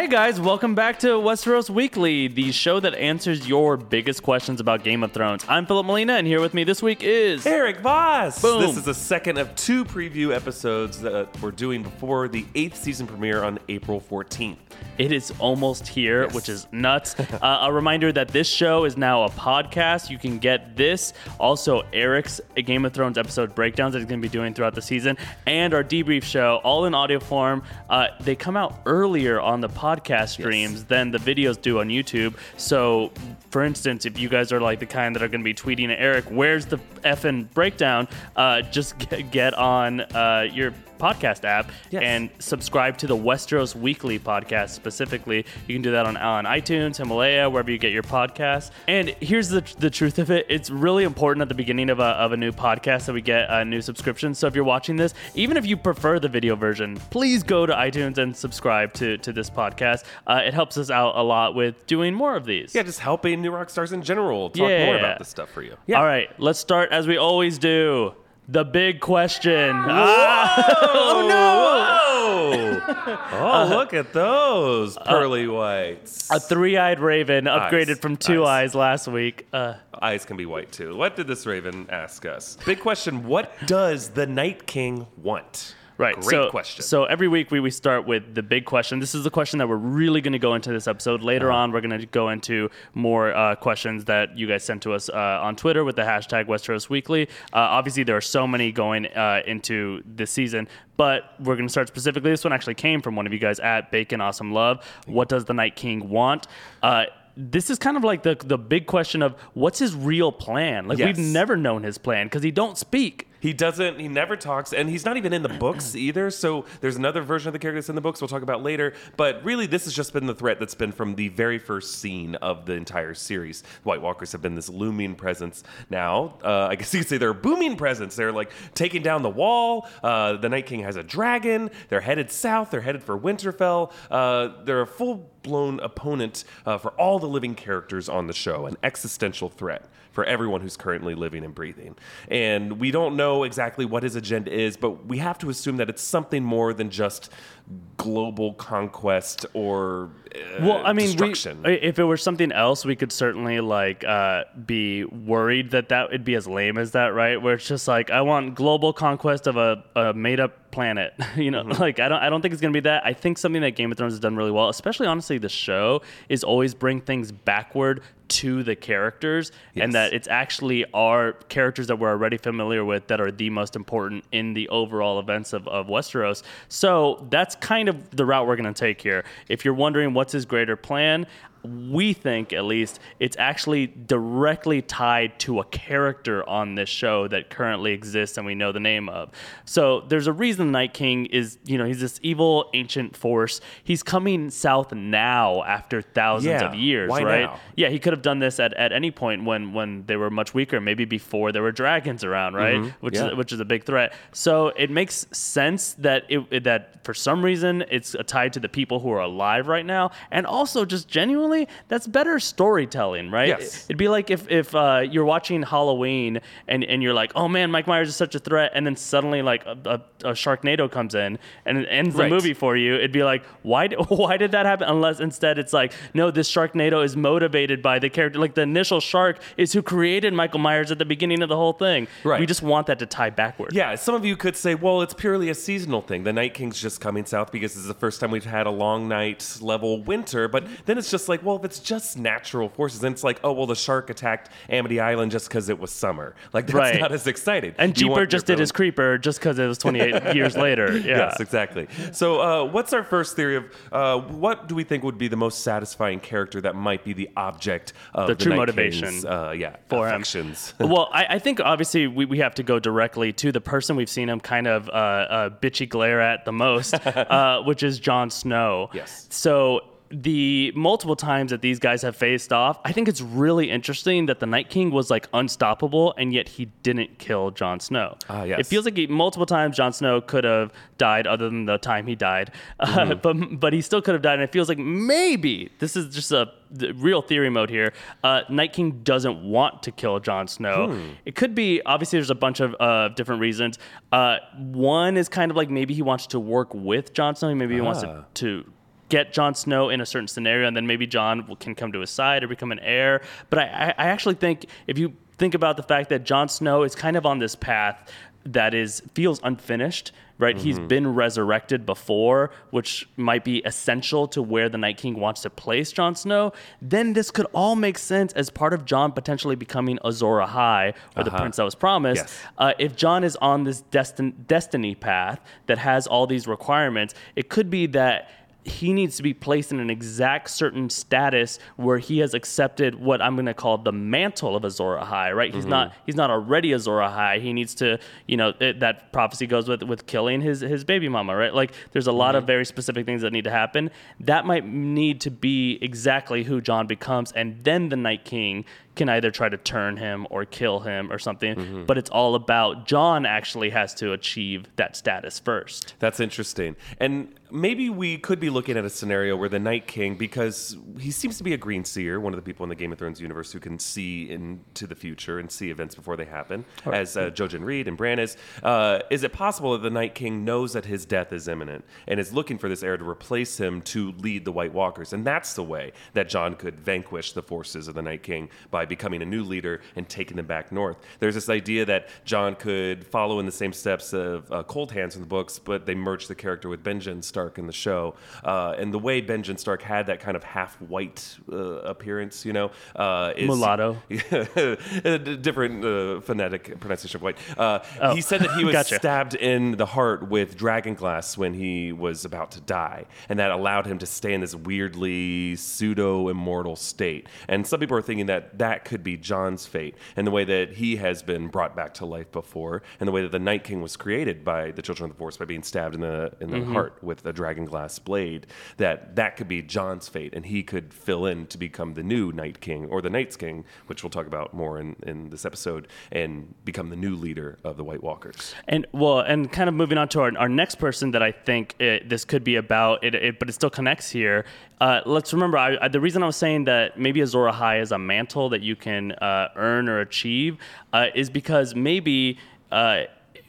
Hey guys, welcome back to Westeros Weekly, the show that answers your biggest questions about Game of Thrones. I'm Philip Molina, and here with me this week is Eric Voss. Boom. This is the second of two preview episodes that we're doing before the eighth season premiere on April 14th. It is almost here, Yes. which is nuts. uh, a reminder that this show is now a podcast. You can get this, also Eric's Game of Thrones episode breakdowns that he's going to be doing throughout the season, and our debrief show, all in audio form. Uh, they come out earlier on the podcast streams than the videos do on YouTube. So, for instance, if you guys are like the kind that are going to be tweeting at Eric, where's the effing breakdown? Uh, just get, get on uh, your podcast app Yes. and subscribe to the Westeros Weekly podcast specifically. You can do that on, on iTunes, Himalaya, wherever you get your podcasts. And here's the, the truth of it it's really important at the beginning of a, of a new podcast that we get a new subscription. So if you're watching this, even if you prefer the video version, please go to iTunes and subscribe to, to this podcast. Uh, it helps us out a lot with doing more of these. Yeah, just helping new rock stars in general talk more Yeah. about this stuff for you. Yeah. All right, let's start as we always do. The big question. Ah! Oh, no! oh, look at those pearly whites. A three-eyed raven upgraded Eyes, from two eyes. eyes last week. Uh, Eyes can be white too. What did this raven ask us? Big question. What does the Night King want? Right. Great so, question. So every week we, we start with the big question. This is the question that we're really going to go into this episode. Later Uh-huh. on, we're going to go into more uh, questions that you guys sent to us uh, on Twitter with the hashtag Westeros Weekly. Uh, obviously, there are so many going uh, into this season, but we're going to start specifically. This one actually came from one of you guys at Bacon Awesome Love. What does the Night King want? Uh, this is kind of like the the big question of what's his real plan. Like Yes. we've never known his plan because he don't speak. He doesn't. He never talks, and he's not even in the books either. So there's another version of the character that's in the books. We'll talk about later. But really, this has just been the threat that's been from the very first scene of the entire series. The White Walkers have been this looming presence. Now, uh, I guess you could say they're a booming presence. They're like taking down the wall. Uh, the Night King has a dragon. They're headed south. They're headed for Winterfell. Uh, they're a full blown opponent uh, for all the living characters on the show, an existential threat for everyone who's currently living and breathing. And we don't know exactly what his agenda is, but we have to assume that it's something more than just global conquest or uh, well i mean we, if it were something else we could certainly like uh, be worried that that would be as lame as that right? Where it's just like i want global conquest of a, a made-up planet. You know Mm-hmm. like i don't i don't think it's gonna be that. I think something that game of thrones has done really well especially honestly the show is always bring things backward to the characters and that it's actually our characters that we're already familiar with that are the most important in the overall events of, of Westeros. So that's kind of the route we're going to take here. If you're wondering what's his greater plan, we think at least it's actually directly tied to a character on this show that currently exists and we know the name of. So there's a reason the Night King is, you know, he's this evil ancient force. He's coming south now after thousands Yeah, of years, why right? now? Yeah, he could have done this at, at any point when when they were much weaker, maybe before there were dragons around, right? Mm-hmm. Which yeah. is which is a big threat. So it makes sense that it that for some reason it's tied to the people who are alive right now, and also just genuinely that's better storytelling, right? Yes. It'd be like if if uh, you're watching Halloween and and you're like, oh man, Mike Myers is such a threat, and then suddenly like a, a, a Sharknado comes in and it ends the Right. movie for you. It'd be like, why why did that happen? Unless instead it's like, no, this Sharknado is motivated by the character. Like the initial shark is who created Michael Myers at the beginning of the whole thing. Right. We just want that to tie backward. Yeah, some of you could say, well, it's purely a seasonal thing. The Night King's just coming south because is the first time we've had a long night level winter. But then it's just like, well, if it's just natural forces, then it's like, oh, well, the shark attacked Amity Island just because it was summer. Like, that's Right. not as exciting. And You Jeeper just did his creeper just because it was 28 years later. Yeah. Yes, exactly. So, uh, what's our first theory of uh, what do we think would be the most satisfying character that might be the object of The the, true Night motivation King's, uh, yeah, for him. well, I, I think obviously we, we have to go directly to the person we've seen him kind of uh, uh, bitchy glare at the most, uh, which is Jon Snow. Yes. So the multiple times that these guys have faced off, I think it's really interesting that the Night King was like unstoppable, and yet he didn't kill Jon Snow. Ah, yes. It feels like he, multiple times Jon Snow could have died, other than the time he died, Mm-hmm. uh, but but he still could have died. And it feels like maybe this is just a the real theory mode here. Uh, Night King doesn't want to kill Jon Snow. Hmm. It could be obviously there's a bunch of uh, different reasons. Uh, one is kind of like maybe he wants to work with Jon Snow. Maybe he wants to, Ah. to get Jon Snow in a certain scenario, and then maybe Jon can come to his side or become an heir. But I, I, I actually think if you think about the fact that Jon Snow is kind of on this path that is feels unfinished right? He's been resurrected before which might be essential to where the night king wants to place Jon Snow. Then this could all make sense as part of Jon potentially becoming Azor Ahai or the prince that was promised. Yes. uh, if John is on this destin- destiny path that has all these requirements, it could be that he needs to be placed in an exact certain status where he has accepted what I'm going to call the mantle of Azor Ahai, right? He's mm-hmm. not he's not already Azor Ahai. He needs to, you know, it, that prophecy goes with with killing his his baby mama, right? Like there's a lot of mm-hmm. very specific things that need to happen. That might need to be exactly who John becomes and then the Night King can either try to turn him or kill him or something. Mm-hmm. But it's all about John actually has to achieve that status first. That's interesting. And maybe we could be looking at a scenario where the Night King, because he seems to be a green seer, one of the people in the Game of Thrones universe who can see into the future and see events before they happen, as uh, Jojen Reed and Bran is. Uh, is it possible that the Night King knows that his death is imminent and is looking for this heir to replace him to lead the White Walkers? And that's the way that John could vanquish the forces of the Night King by becoming a new leader and taking them back north. There's this idea that John could follow in the same steps of uh, Cold Hands in the books, but they merged the character with Benjen Stark in the show. Uh, and the way Benjen Stark had that kind of half white uh, appearance, you know, uh, is Mulatto. different uh, phonetic pronunciation of white. Uh, He said that he was Gotcha. stabbed in the heart with dragon glass when he was about to die, and that allowed him to stay in this weirdly pseudo immortal state. And some people are thinking that that could be John's fate, and the way that he has been brought back to life before, and the way that the Night King was created by the Children of the Forest by being stabbed in the in the Mm-hmm. heart with a dragon glass blade. That that could be John's fate, and he could fill in to become the new Night King or the Night's King, which we'll talk about more in, in this episode, and become the new leader of the White Walkers. And well, and kind of moving on to our, our next person that I think it, this could be about, it, it, but it still connects here. Uh, let's remember I, I, the reason I was saying that maybe Azor Ahai is a mantle that you can uh, earn or achieve uh, is because maybe. Uh,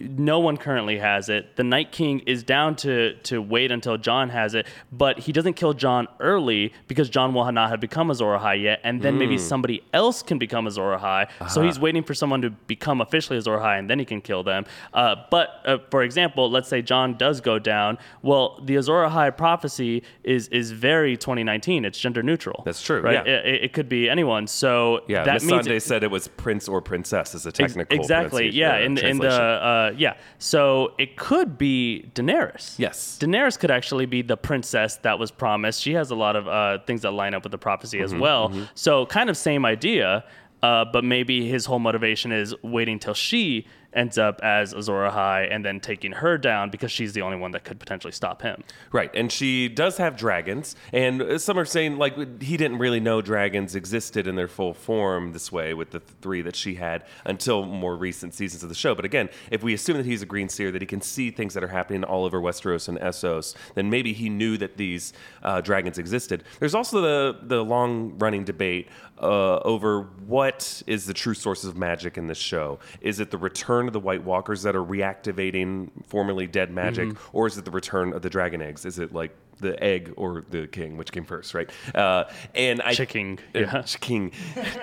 no one currently has it. The Night King is down to to wait until John has it, but he doesn't kill John early because John will not have become Azor Ahai yet, and then maybe somebody else can become Azor Ahai. So he's waiting for someone to become officially Azor Ahai, and then he can kill them. Uh, but uh, for example, let's say John does go down. Well, the Azor prophecy is is very 2019. It's gender neutral. That's true, right? yeah. It, it could be anyone. So Yeah, that means Sunday said it was prince or princess as a Ex- technical exactly yeah uh, in, in the. Uh, yeah so it could be daenerys. Yes. daenerys could actually be the princess that was promised. She has a lot of uh, things that line up with the prophecy as Mm-hmm, well. so kind of same idea uh, but maybe his whole motivation is waiting till she ends up as Azor Ahai and then taking her down because she's the only one that could potentially stop him. Right, and she does have dragons, and uh, some are saying like he didn't really know dragons existed in their full form this way with the th- three that she had until more recent seasons of the show. But again, if we assume that he's a green seer, that he can see things that are happening all over Westeros and Essos, then maybe he knew that these uh, dragons existed. There's also the the long running debate uh, over what is the true source of magic in this show. Is it the return of the White Walkers that are reactivating formerly dead magic, Mm-hmm. or is it the return of the dragon eggs? Is it like the egg or the king, which came first, right? Uh, and I Chicking, uh, yeah. Chicking.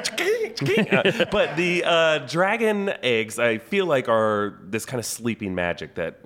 Chicking, chicking. Uh, but the uh, dragon eggs, I feel like, are this kind of sleeping magic that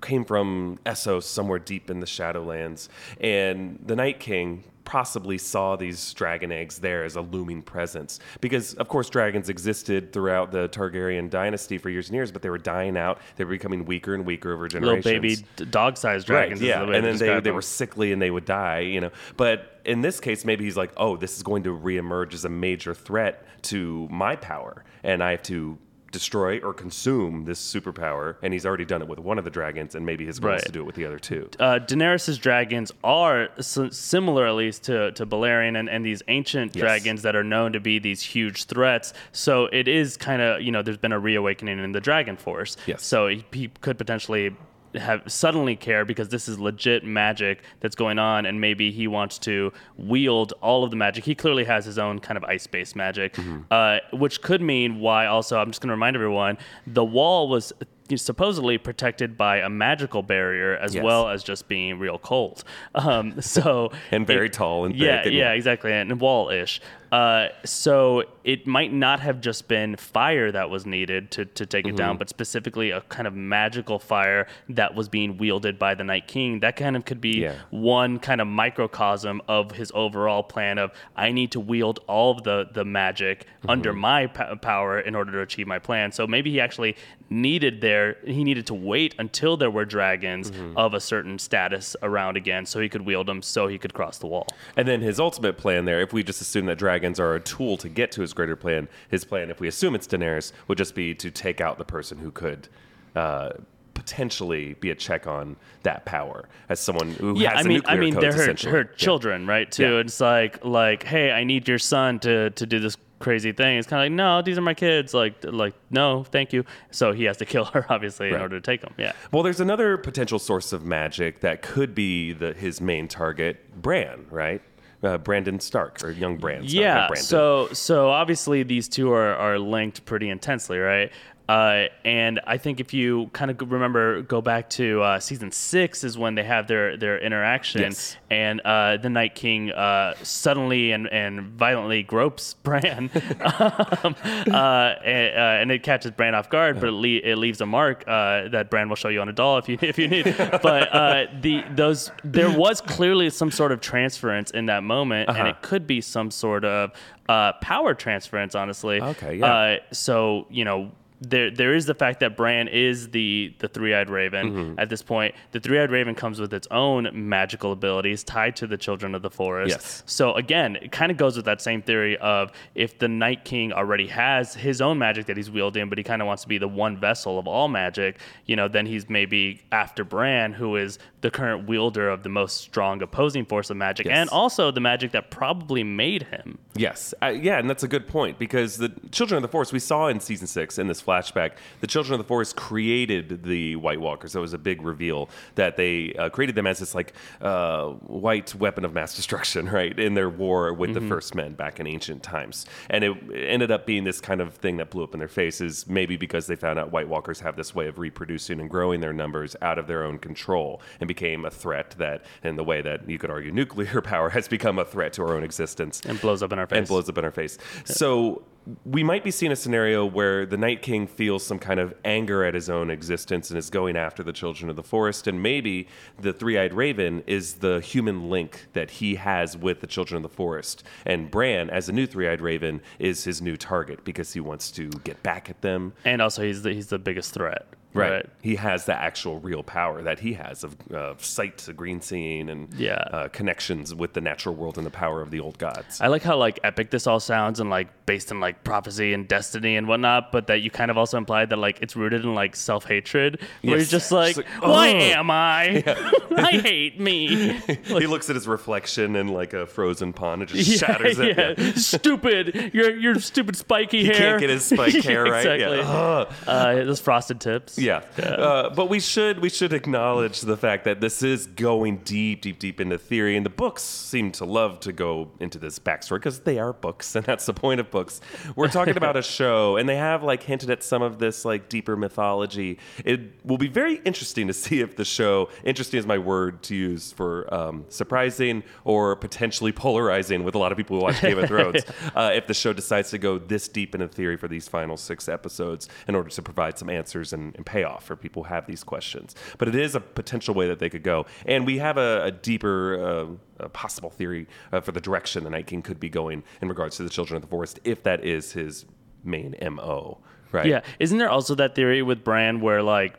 came from Essos, somewhere deep in the Shadowlands, and the Night King possibly saw these dragon eggs there as a looming presence because of course dragons existed throughout the Targaryen dynasty for years and years but they were dying out they were becoming weaker and weaker over generations. Little baby dog-sized dragons. Right, yeah, the and then they, they were sickly and they would die, you know. But in this case, maybe he's like, oh, this is going to reemerge as a major threat to my power, and I have to destroy or consume this superpower. And he's already done it with one of the dragons, and maybe his goal is to do it with the other two. uh, Daenerys' dragons are s- similar, at least, to, to Balerion and, and these ancient Yes. dragons that are known to be these huge threats. So it is kind of, you know, there's been a reawakening in the Dragon Force. Yes. So he, he could potentially have suddenly care because this is legit magic that's going on and maybe he wants to wield all of the magic he clearly has his own kind of ice-based magic uh, which could mean why also i'm just going to remind everyone the wall was supposedly protected by a magical barrier as Yes. well as just being real cold. Um, so And very it- tall and yeah, thick and- yeah, exactly, and wall-ish. Uh, so it might not have just been fire that was needed to, to take Mm-hmm. it down, but specifically a kind of magical fire that was being wielded by the Night King. That kind of could be Yeah. one kind of microcosm of his overall plan of I need to wield all of the the magic Mm-hmm. under my p- power in order to achieve my plan. So maybe he actually needed there he needed to wait until there were dragons Mm-hmm. of a certain status around again so he could wield them so he could cross the wall. And then his ultimate plan there, if we just assume that dragons are a tool to get to his greater plan, his plan, if we assume it's Daenerys, would just be to take out the person who could uh, potentially be a check on that power as someone who Yeah, has I mean, I mean, they're her, her Yeah. children, right? Too. Yeah. It's like, like, hey, I need your son to to do this crazy thing. It's kind of like, no, these are my kids. Like, like, no, thank you. So he has to kill her, obviously, in order to take them. Yeah. Well, there's another potential source of magic that could be the, his main target, Bran, right? Uh, Brandon Stark or young Brand. Stark, Yeah. So so obviously these two are are linked pretty intensely, right? Uh, and I think if you kind of remember, go back to uh, season six is when they have their their interaction, Yes. and uh, the Night King uh, suddenly and, and violently gropes Bran, um, uh, and, uh, and it catches Bran off guard, but it, le- it leaves a mark uh, that Bran will show you on a doll if you if you need. but uh, the those there was clearly some sort of transference in that moment, and Uh-huh. it could be some sort of uh, power transference, honestly. Okay, yeah. Uh, so you know. There, there is the fact that Bran is the the three eyed raven Mm-hmm. at this point. The three eyed raven comes with its own magical abilities tied to the children of the forest. Yes. So again, it kind of goes with that same theory of if the Night King already has his own magic that he's wielding, but he kind of wants to be the one vessel of all magic, you know, then he's maybe after Bran, who is the current wielder of the most strong opposing force of magic, Yes. and also the magic that probably made him. Yes, uh, yeah, and that's a good point because the Children of the Forest we saw in season six in this flashback, the Children of the Forest created the White Walkers. That was a big reveal that they uh, created them as this like uh, white weapon of mass destruction, right, in their war with the First Men back in ancient times, and it ended up being this kind of thing that blew up in their faces, maybe because they found out White Walkers have this way of reproducing and growing their numbers out of their own control, and became a threat that, in the way that you could argue nuclear power has become a threat to our own existence And blows up in our face. and blows up in our face. So we might be seeing a scenario where the Night King feels some kind of anger at his own existence and is going after the children of the forest. And maybe the three eyed raven is the human link that he has with the children of the forest. And Bran, as a new three eyed raven, is his new target because he wants to get back at them. and also he's the, he's the biggest threat. Right. He has the actual real power that he has of uh, sight to green seeing and Yeah. uh, connections with the natural world and the power of the old gods. I like how like epic this all sounds and like based in like prophecy and destiny and whatnot, but that you kind of also implied that like it's rooted in like self hatred, where Yes. you're just like, Just like, why am I? I hate me. he looks at his reflection in like a frozen pond and just shatters it. yeah. Yeah. stupid. Your your stupid spiky He hair. can't get his spike hair right. Exactly. Yeah. Uh, those frosted tips. Yeah. Uh, but we should we should acknowledge the fact that this is going deep, deep, deep into theory, and the books seem to love to go into this backstory because they are books, and that's the point of books. We're talking about a show, and they have like hinted at some of this like deeper mythology. It will be very interesting to see if the show interesting is my word to use for um, surprising or potentially polarizing with a lot of people who watch Game of Thrones. uh, if the show decides to go this deep into theory for these final six episodes in order to provide some answers and, and payoff for people who have these questions. But it is a potential way that they could go. And we have a, a deeper uh, a possible theory uh, for the direction the Night King could be going in regards to the Children of the Forest, if that is his main MO. Right. Yeah. Isn't there also that theory with Bran where, like,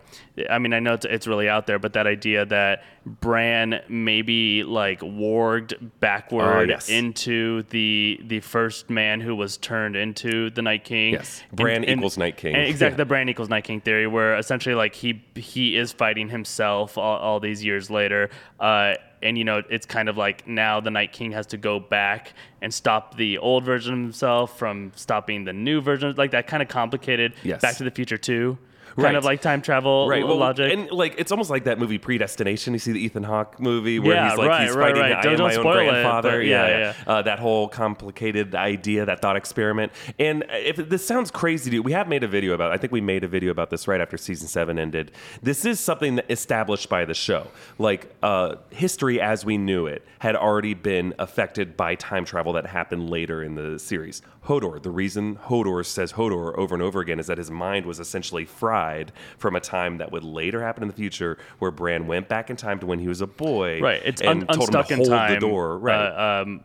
I mean, I know it's, it's really out there, but that idea that Bran maybe like warged backward Oh, yes. into the the first man who was turned into the Night King. Yes. Bran equals Night King. and exactly Yeah. the Bran equals Night King theory, where essentially like he he is fighting himself all, all these years later. Uh, and you know, it's kind of like now the Night King has to go back and stop the old version of himself from stopping the new version, like that kind of complicated Yes. Back to the Future too. Kind Right. of like time travel Right, well, logic. and like it's almost like that movie Predestination. You see the Ethan Hawke movie where Yeah, he's like right, he's right, fighting right. I Don't- am my own spoil it, grandfather. but yeah, Uh, that whole complicated idea, that thought experiment. And if this sounds crazy to you, we have made a video about. I think we made a video about this right after season seven ended. This is something that established by the show. Like uh, history as we knew it had already been affected by time travel that happened later in the series. Hodor. The reason Hodor says Hodor over and over again is that his mind was essentially fried from a time that would later happen in the future, where Bran went back in time to when he was a boy. Right, it's and un- told him unstuck to in hold time. the door. Right. uh, um,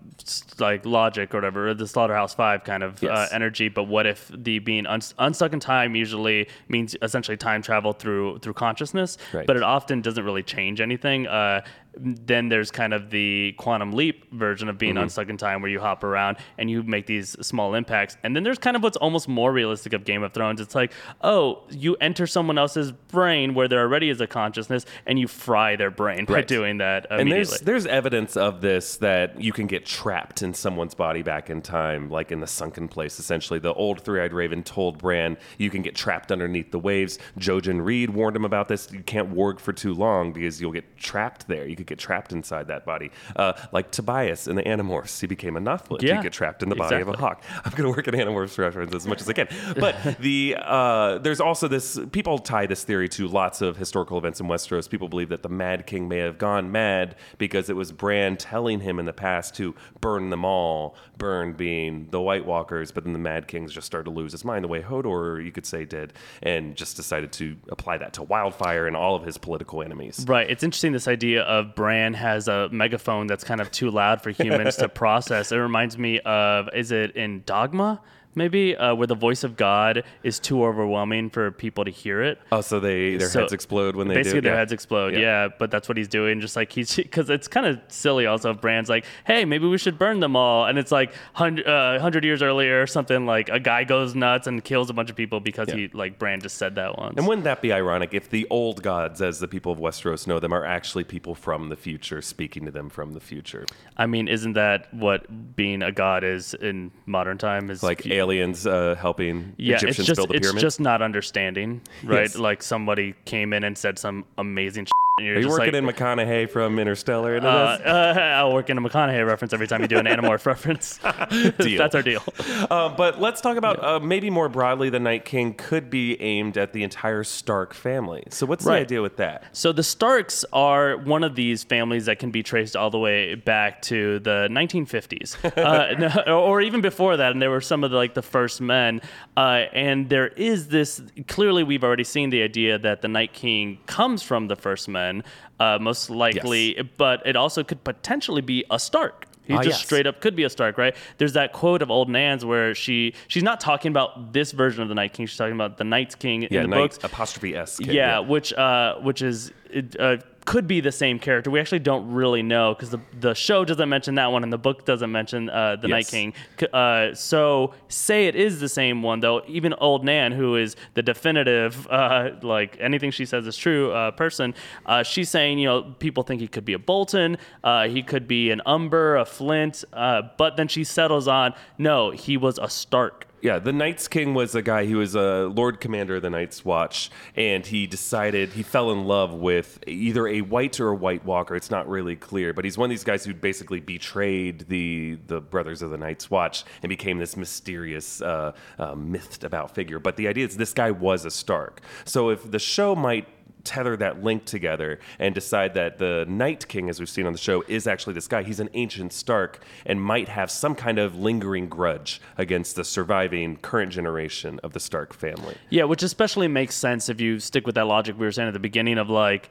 like logic or whatever, the Slaughterhouse Five kind of uh, energy. But what if the being un- unstuck in time usually means essentially time travel through through consciousness? Right. But it often doesn't really change anything. Uh, then there's kind of the quantum leap version of Mm-hmm. being unstuck in time, where you hop around and you make these small impacts. And then there's kind of what's almost more realistic of Game of Thrones. It's like, oh, you enter someone else's brain where there already is a consciousness, and you fry their brain by Right. doing that and there's there's evidence of this that you can get trapped in someone's body back in time, like in the sunken place. Essentially, the old three-eyed raven told Bran you can get trapped underneath the waves. Jojen Reed warned him about this. You can't warg for too long because you'll get trapped there. You could get trapped inside that body. Uh, like Tobias in the Animorphs, he became a Nothlit. Yeah, You get trapped in the body of a hawk. I'm going to work at Animorphs reference as much as I can. But the uh, there's also this. People tie this theory to lots of historical events in Westeros. People believe that the Mad King may have gone mad because it was Bran telling him in the past to burn them all. Burn being the White Walkers, but then the Mad Kings just started to lose his mind the way Hodor, you could say, did, and just decided to apply that to Wildfire and all of his political enemies. Right. It's interesting this idea of Bran has a megaphone that's kind of too loud for humans to process. It reminds me of is it in Dogma? Maybe uh, where the voice of God is too overwhelming for people to hear it. Oh, so they their So, heads explode when they Basically, do their Yeah. heads explode. Yeah. Yeah. but that's what he's doing. Just like he's because it's kind of silly. Also, if Bran's like, "Hey, maybe we should burn them all," and it's like hundred uh, hundred years earlier or something. Like a guy goes nuts and kills a bunch of people because Yeah. he like Bran just said that once. And wouldn't that be ironic if the old gods, as the people of Westeros know them, are actually people from the future speaking to them from the future? I mean, isn't that what being a god is in modern time? Is Like aliens uh, helping yeah, Egyptians it's just build the it's pyramids? just not understanding, right? Yes. Like somebody came in and said some amazing. You're Are you working like, in McConaughey from Interstellar? Uh, uh, I'll work in a McConaughey reference every time you do an Animorph reference. That's our deal. Uh, but let's talk about uh, maybe more broadly, the Night King could be aimed at the entire Stark family. So what's the idea with that? So the Starks are one of these families that can be traced all the way back to the 1950s, uh, no, or even before that. And they were some of the, like the first men. Uh, and there is this clearly we've already seen the idea that the Night King comes from the first men, uh, most likely, yes. but it also could potentially be a Stark. He Ah, just yes. straight up could be a Stark, right? There's that quote of Old Nan's where she she's not talking about this version of the Night King. She's talking about the Night King Yeah, in the Night books. apostrophe S. kid, Yeah, which uh, which is uh, could be the same character. We actually don't really know because the the show doesn't mention that one and the book doesn't mention uh, the Night King. Uh, so say it is the same one though. Even Old Nan, who is the definitive, uh, like anything she says is true uh, person, uh, she's saying you know people think he could be a Bolton, uh, he could be an Umber, a Flint, uh, but then she settles on no, he was a Stark. Yeah, the Night's King was a guy who was a Lord Commander of the Night's Watch, and he decided he fell in love with either a White or a White Walker. It's not really clear, but he's one of these guys who basically betrayed the the Brothers of the Night's Watch and became this mysterious, uh, uh, mythed about figure. But the idea is this guy was a Stark. So if the show might tether that link together and decide that the Night King, as we've seen on the show, is actually this guy. He's an ancient Stark and might have some kind of lingering grudge against the surviving current generation of the Stark family. Yeah, which especially makes sense if you stick with that logic we were saying at the beginning of like,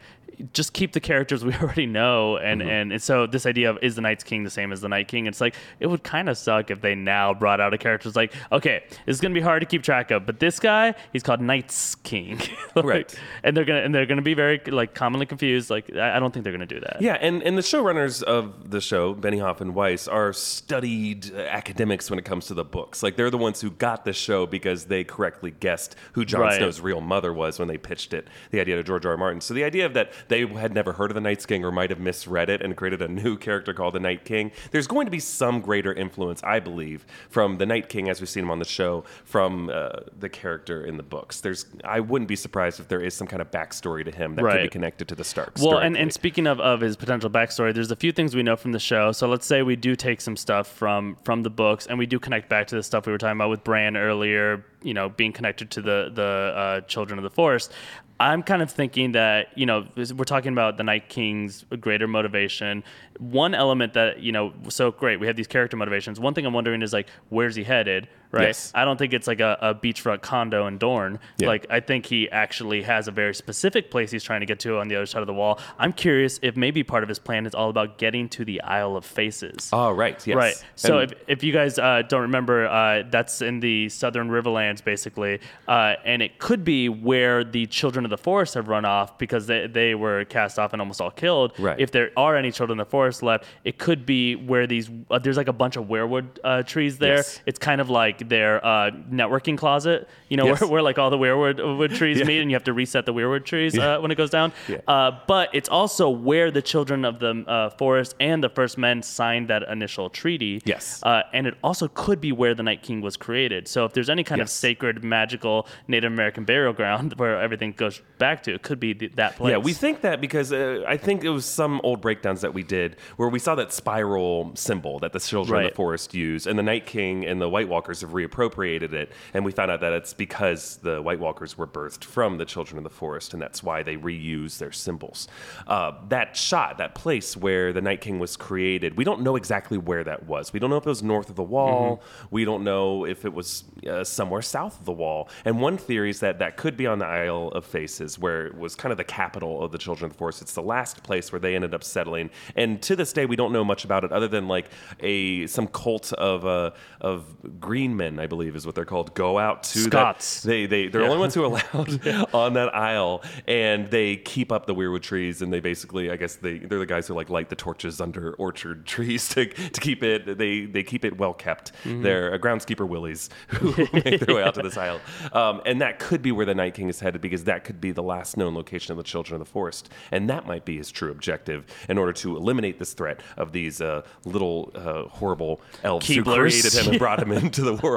just keep the characters we already know, and and, and so this idea of is the Night's King the same as the Night King? It's like it would kind of suck if they now brought out a character that's like, okay, this is gonna be hard to keep track of, but this guy he's called Night's King, Like, Right. And they're gonna and they're gonna be very like commonly confused. Like I I don't think they're gonna do that. Yeah, and, and the showrunners of the show, Benioff and Weiss, are studied uh, academics when it comes to the books. Like they're the ones who got the show because they correctly guessed who Jon Right. Snow's real mother was when they pitched it, the idea to George R. R. Martin. So the idea of that they had never heard of the Night King or might have misread it and created a new character called the Night King. There's going to be some greater influence, I believe, from the Night King as we've seen him on the show, from uh, the character in the books. There's, I wouldn't be surprised if there is some kind of backstory to him that could be connected to the Starks. Well, and, and speaking of, of his potential backstory, there's a few things we know from the show. So let's say we do take some stuff from from the books, and we do connect back to the stuff we were talking about with Bran earlier. You know, being connected to the the uh, Children of the Forest. I'm kind of thinking that you know we're talking about the Night King's greater motivation. One element that you know, so great, we have these character motivations. One thing I'm wondering is like, where's he headed? Right. Yes. I don't think it's like a, a beachfront condo in Dorne. Yeah. Like I think he actually has a very specific place he's trying to get to on the other side of the wall. I'm curious if maybe part of his plan is all about getting to the Isle of Faces. Oh, right. Yes. Right. So And- if, if you guys uh, don't remember, uh, that's in the southern Riverlands, basically. Uh, and it could be where the children of the forest have run off because they, they were cast off and almost all killed. Right. If there are any children of the forest left, it could be where these, uh, there's like a bunch of weirwood uh, trees there. Yes. It's kind of like their uh, networking closet, you know, Yes. where, where like all the weirwood wood trees Yeah. meet and you have to reset the weirwood trees Yeah. uh, when it goes down. Yeah. Uh, but it's also where the children of the uh, forest and the first men signed that initial treaty. Yes. Uh, and it also could be where the Night King was created. So if there's any kind of sacred, magical Native American burial ground where everything goes back to, it could be th- that place. Yeah, we think that because uh, I think it was some old breakdowns that we did where we saw that spiral symbol that the children of the forest use, and the Night King and the White Walkers have reappropriated it, and we found out that it's because the White Walkers were birthed from the children of the forest, and that's why they reuse their symbols. Uh, that shot, that place where the Night King was created, we don't know exactly where that was. We don't know if it was north of the wall. Mm-hmm. We don't know if it was uh, somewhere south of the wall. And one theory is that that could be on the Isle of Faces, where it was kind of the capital of the Children of the Forest. It's the last place where they ended up settling. And to this day, we don't know much about it other than like a some cult of uh, of green I believe, is what they're called. Go out to that- Scots. They they they're the only ones who are allowed on that isle, and they keep up the weirwood trees, and they basically, I guess they they're the guys who like light the torches under orchard trees to to keep it they they keep it well kept. Mm-hmm. They're uh, groundskeeper willies who make their way out to this isle, um, and that could be where the Night King is headed because that could be the last known location of the Children of the Forest, and that might be his true objective in order to eliminate this threat of these uh, little uh, horrible elves who created him and brought him into the world.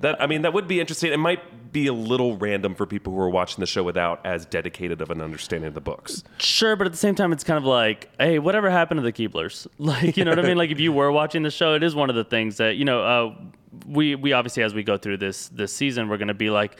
That I mean, that would be interesting. It might be a little random for people who are watching the show without as dedicated of an understanding of the books. Sure, but at the same time, it's kind of like, hey, whatever happened to the Keeblers? Like, you know what I mean? Like, if you were watching the show, it is one of the things that you know. Uh, we we obviously, as we go through this this season, we're going to be like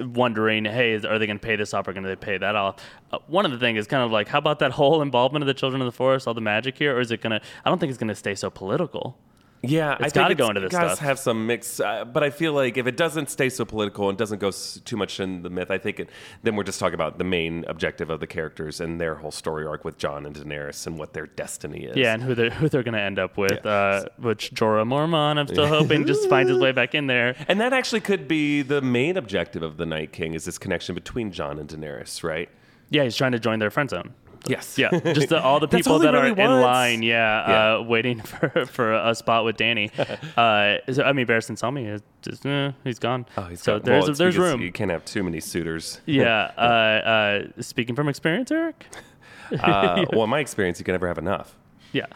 wondering, hey, are they going to pay this off or going to pay that off? Uh, one of the things is kind of like, how about that whole involvement of the Children of the Forest, all the magic here, or is it going to? I don't think it's going to stay so political. Yeah, I It's think gotta go into this stuff. have some mix, uh, but I feel like if it doesn't stay so political and doesn't go s- too much in the myth, I think it, then we're just talking about the main objective of the characters and their whole story arc with John and Daenerys and what their destiny is. Yeah, and who they're who they're going to end up with, Yeah. uh, which Jorah Mormont, I'm still hoping just finds his way back in there. and that actually could be the main objective of the Night King is this connection between John and Daenerys, right? Yeah, he's trying to join their friend zone. Yes. Yeah, just the, all the people all that are really in line, yeah, Yeah. Uh, waiting for for a spot with Danny. uh, so, I mean, Barristan Selmy is just eh, he's gone. Oh, he's so got- there's well, there's room. You can't have too many suitors. yeah. Uh, uh, speaking from experience, Eric. Uh, well, in my experience, you can never have enough. Yeah.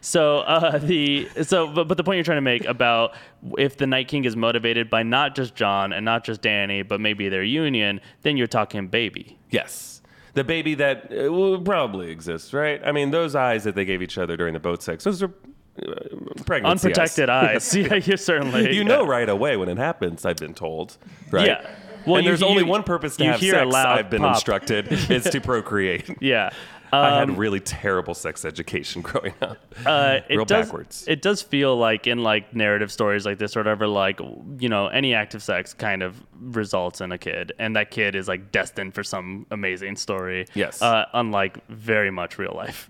so uh, the so but, but the point you're trying to make about if the Night King is motivated by not just John and not just Danny, but maybe their union, then you're talking baby. Yes. The baby that uh, will probably exists, right? I mean, those eyes that they gave each other during the boat sex, those are uh, pregnancy Unprotected eyes. yeah, you certainly. You know right away when it happens, I've been told, right? Yeah. Well, and you- there's only you- one purpose to you have sex, loud I've been pop. instructed, is to procreate. Yeah. I Um, had really terrible sex education growing up. uh, it Real does, backwards. It does feel like in like narrative stories like this or whatever, like you know, any act of sex kind of results in a kid, and that kid is like destined for some amazing story. Yes. Uh, unlike very much real life,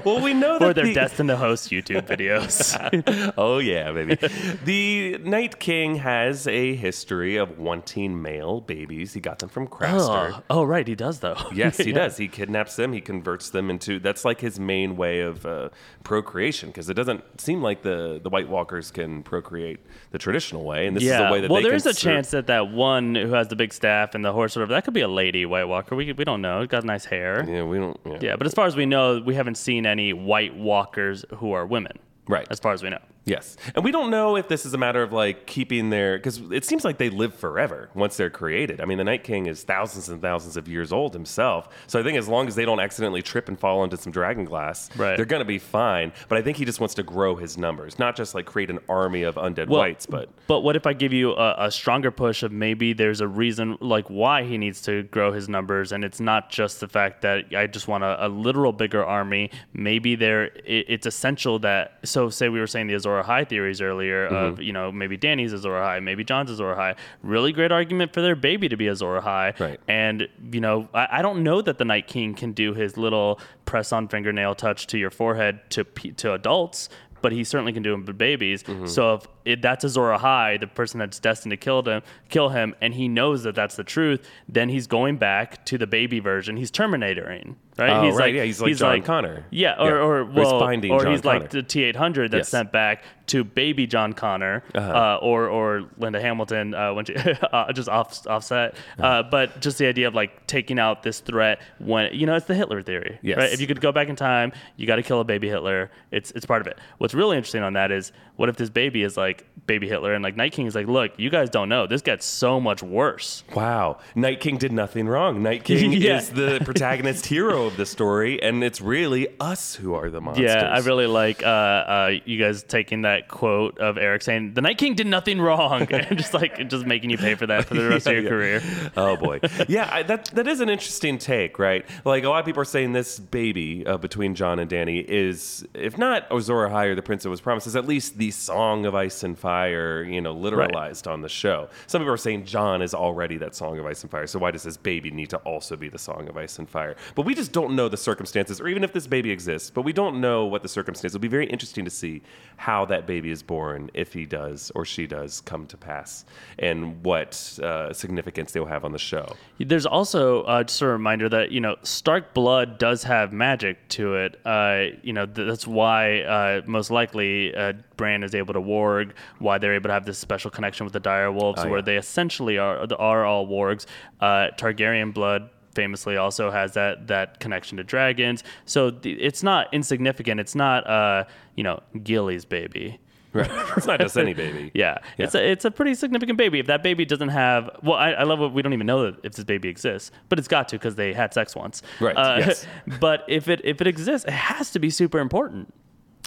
well, we know that or they're the- destined to host YouTube videos. oh yeah, baby. the Night King has a history of wanting male babies. He got them from Craster. oh, oh, right, he does though. Yes, he Yeah. does. He kidnaps them. He He converts them into that's like his main way of uh, procreation because it doesn't seem like the the White Walkers can procreate the traditional way, and this is yeah. a way that well, there's a sur- chance that that one who has the big staff and the horse, whatever, that could be a lady White Walker. We we don't know. It's got nice hair. Yeah, we don't. Yeah. Yeah, but as far as we know, we haven't seen any White Walkers who are women. Right. As far as we know. Yes. And we don't know if this is a matter of like keeping their, because it seems like they live forever once they're created. I mean, the Night King is thousands and thousands of years old himself. So I think as long as they don't accidentally trip and fall into some dragon glass, Right. they're going to be fine. But I think he just wants to grow his numbers, not just like create an army of undead Well, whites, but. But what if I give you a, a stronger push of maybe there's a reason like why he needs to grow his numbers, and it's not just the fact that I just want a, a literal bigger army. Maybe there it, it's essential that so say we were saying the Azor Ahai theories earlier Mm-hmm. of you know maybe Danny's Azor Ahai, maybe John's Azor Ahai. Really great argument for their baby to be Azor Ahai. Right. And you know I, I don't know that the Night King can do his little press on fingernail touch to your forehead to to adults. But he certainly can do them to babies. Mm-hmm. So if it, that's Azor Ahai, the person that's destined to kill him, kill him, and he knows that that's the truth, then he's going back to the baby version. He's Terminatoring, right? Oh, he's right, yeah, he's like John Connor. Yeah, or Yeah. or Or he's well, or he's like the T eight hundred that's Yes. sent back to baby John Connor, Uh-huh. uh, or or Linda Hamilton uh, when she uh, just off offset. Uh-huh. Uh, but just the idea of like taking out this threat when you know it's the Hitler theory, Yes. right? If you could go back in time, you got to kill a baby Hitler. It's it's part of it. What's really interesting on that is what if this baby is like baby Hitler and like Night King is like, look, you guys don't know, this gets so much worse. Wow. Night King did nothing wrong. Night King Yeah. is the protagonist hero of the story, and it's really us who are the monsters. Yeah, I really like uh, uh, you guys taking that quote of Eric saying the Night King did nothing wrong, and just like just making you pay for that for the rest Yeah, of your yeah. career. Oh boy, yeah, I, that that is an interesting take, right? Like a lot of people are saying, this baby uh, between John and Danny is, if not Azor Ahai or the Prince that was promised, is at least the Song of Ice and Fire, you know, literalized on the show. Some people are saying John is already that Song of Ice and Fire, so why does this baby need to also be the Song of Ice and Fire? But we just don't know the circumstances, or even if this baby exists. But we don't know what the circumstances. It'll be very interesting to see how that baby is born, if he does or she does come to pass, and what uh, significance they'll have on the show. There's also uh, just a reminder that you know Stark blood does have magic to it. Uh, you know th- that's why uh, most likely uh, Bran is able to warg. Why they're able to have this special connection with the dire wolves, Oh, where yeah. they essentially are are all wargs. Uh, Targaryen blood famously also has that that connection to dragons. So th- it's not insignificant. It's not uh, you know Gilly's baby. Right. it's not just any baby. Yeah, it's a it's a pretty significant baby. If that baby doesn't have, well, I, I love what we don't even know if this baby exists, but it's got to because they had sex once. Right, Uh, yes. But if it if it exists, it has to be super important.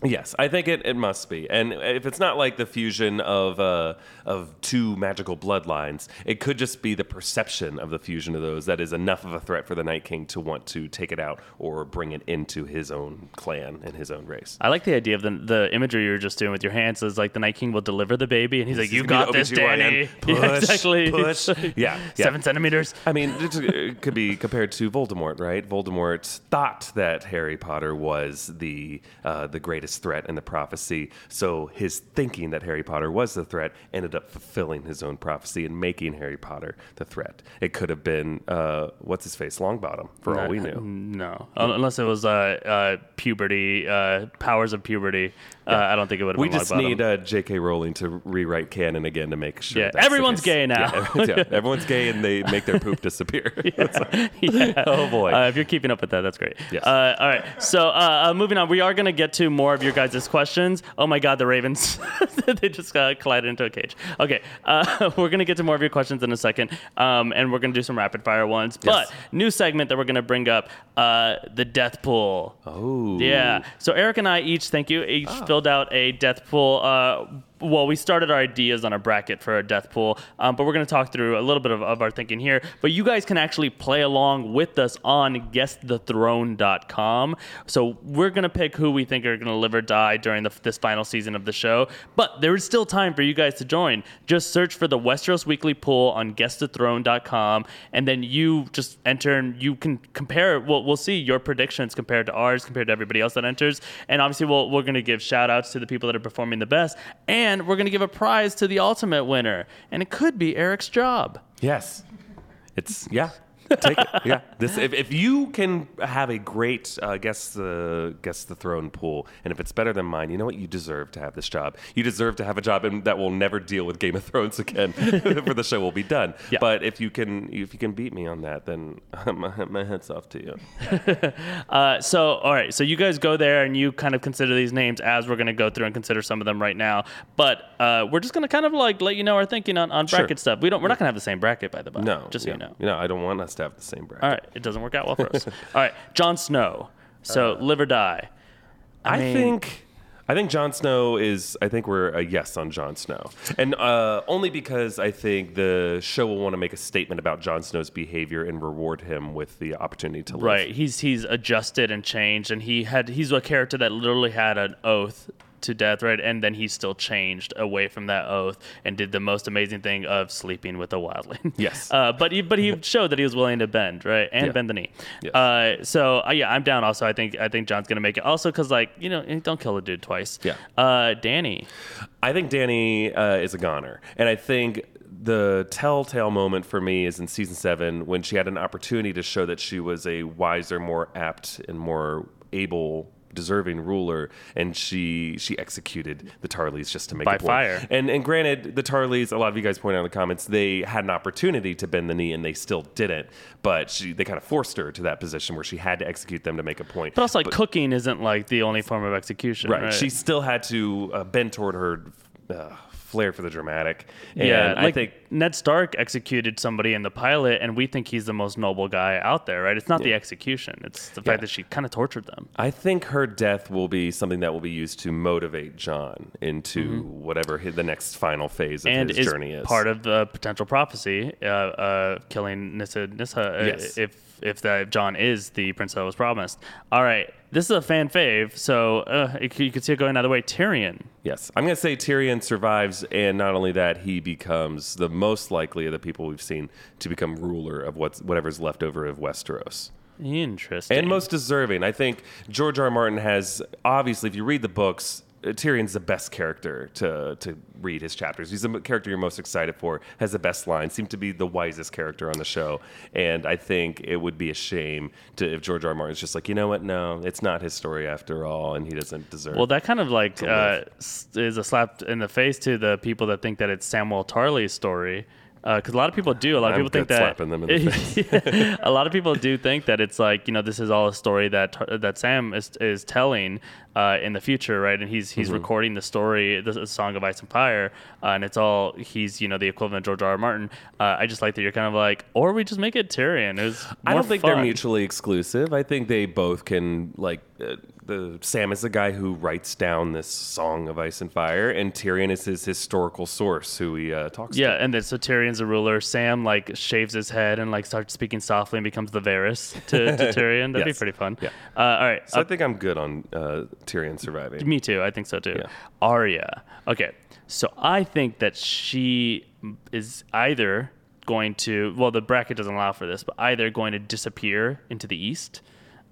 Yes, I think it, it must be. And if it's not like the fusion of uh, of two magical bloodlines, it could just be the perception of the fusion of those that is enough of a threat for the Night King to want to take it out or bring it into his own clan and his own race. I like the idea of the the imagery you were just doing with your hands. Is like the Night King will deliver the baby, and he's like, "You got this, Danny." Push, yeah, exactly. push. Yeah, yeah. seven centimeters. I mean, it could be compared to Voldemort, right? Voldemort thought that Harry Potter was the uh, the greatest threat in the prophecy, so his thinking that Harry Potter was the threat ended up fulfilling his own prophecy and making Harry Potter the threat. It could have been uh, what's his face, Longbottom, for all we knew. No, unless it was uh, uh, puberty, uh, powers of puberty. Uh, I don't think it would have. We just Longbottom. need uh, J.K. Rowling to rewrite canon again to make sure. Yeah, everyone's gay now. Yeah, yeah, everyone's gay, and they make their poop disappear. yeah. Oh, boy. Uh, if you're keeping up with that, that's great. Yes. Uh, all right. So uh, uh, moving on, we are going to get to more of your guys' questions. Oh my God, the Ravens! they just uh, collided into a cage. Okay, uh, we're going to get to more of your questions in a second, um, and we're going to do some rapid fire ones. Yes. But new segment that we're going to bring up: uh, the death pool. oh, Yeah. So Eric and I each, thank you, each filled out a death pool. Well, we started our ideas on a bracket for a death pool, um, but we're going to talk through a little bit of, of our thinking here. But you guys can actually play along with us on guessthethrone.com. So we're going to pick who we think are going to live or die during the, this final season of the show. But there is still time for you guys to join. Just search for the Westeros Weekly Pool on guessthethrone.com, and then you just enter and you can compare. We'll, we'll see your predictions compared to ours, compared to everybody else that enters. And obviously, we'll, we're going to give shout outs to the people that are performing the best. And we're going to give a prize to the ultimate winner. And it could be Eric's job. Yes. It's yeah. Take it. Yeah. This if, if you can have a great uh, guess the guess the throne pool, and if it's better than mine, you know what? You deserve to have this job. You deserve to have a job and that will never deal with Game of Thrones again, for the show will be done. Yeah. But if you can if you can beat me on that, then my, my head's off to you. Uh, so, all right. So you guys go there and you kind of consider these names as we're going to go through and consider some of them right now. But uh, we're just going to kind of like let you know our thinking on, on Sure. bracket stuff. We don't. We're not going to have the same bracket by the by. No, just so yeah. you know. No, I don't want us to have the same bracket. All right. It doesn't work out well for us. all right. Jon Snow. So live or die. I, mean- think I think Jon Snow is. I think we're a yes on Jon Snow, and uh, only because I think the show will want to make a statement about Jon Snow's behavior and reward him with the opportunity to live. Right. He's he's adjusted and changed, and he had he's a character that literally had an oath to death, right? And then he still changed away from that oath and did the most amazing thing of sleeping with a wildling. Yes. Uh, but he but he showed that he was willing to bend, right, and Yeah. bend the knee. Yes. Uh, so uh, yeah, I'm down. Also, I think I think John's gonna make it. Also, because like you know, don't kill a dude twice. Yeah. Uh, Danny. I think Danny uh, is a goner, and I think the telltale moment for me is in season seven when she had an opportunity to show that she was a wiser, more apt, and more able. Deserving ruler, and she she executed the Tarlys just to make By a point. fire. And and granted, the Tarlys, a lot of you guys point out in the comments, they had an opportunity to bend the knee, and they still didn't. But she they kind of forced her to that position where she had to execute them to make a point. But also, like cooking isn't like the only form of execution, right? Right. She still had to uh, bend toward her uh, flair for the dramatic. And Yeah, I like think Ned Stark executed somebody in the pilot, and we think he's the most noble guy out there, right? It's not the execution; it's the fact Yeah. that she kind of tortured them. I think her death will be something that will be used to motivate Jon into whatever hi- the next final phase of Mm-hmm. and his is journey is. part of the potential prophecy, uh, uh, killing Nissa Nissa uh, Yes. if if that Jon is the prince that was promised. All right, this is a fan fave, so uh, it, you could see it going another way. Tyrion. Yes, I'm going to say Tyrion survives, and not only that, he becomes the most likely of the people we've seen to become ruler of what's whatever's left over of Westeros. Interesting. and most deserving. I think George R. R. Martin has obviously, if you read the books, Tyrion's the best character to to read his chapters. He's the character you're most excited for. Has the best lines. Seemed to be the wisest character on the show. And I think it would be a shame to if George R. R. Martin's just like, you know what? No, it's not his story after all, and he doesn't deserve. Well, that kind of like uh, is a slap in the face to the people that think that it's Samwell Tarly's story. Because a lot of people do. A lot of I'm people think that slapping them in the a lot of people do think that it's like you know this is all a story that that Sam is is telling uh, in the future, right? And he's Mm-hmm. he's recording the story, the, the Song of Ice and Fire, uh, and it's all he's you know the equivalent of George R. R. Martin. Uh, I just like that you're kind of like, or we just make it Tyrion. It I don't think fun. they're mutually exclusive. I think they both can like uh, the Sam is the guy who writes down this song of ice and fire, and Tyrion is his historical source who he uh, talks Yeah, to. Yeah, and then so Tyrion's a ruler. Sam like shaves his head and like starts speaking softly and becomes the Varys to, to Tyrion. That'd be pretty fun. Yeah. Uh, all right. So I think I'm good on uh, Tyrion surviving. Me too. I think so too. Yeah. Arya. Okay. So I think that she is either going to well the bracket doesn't allow for this, but either going to disappear into the east.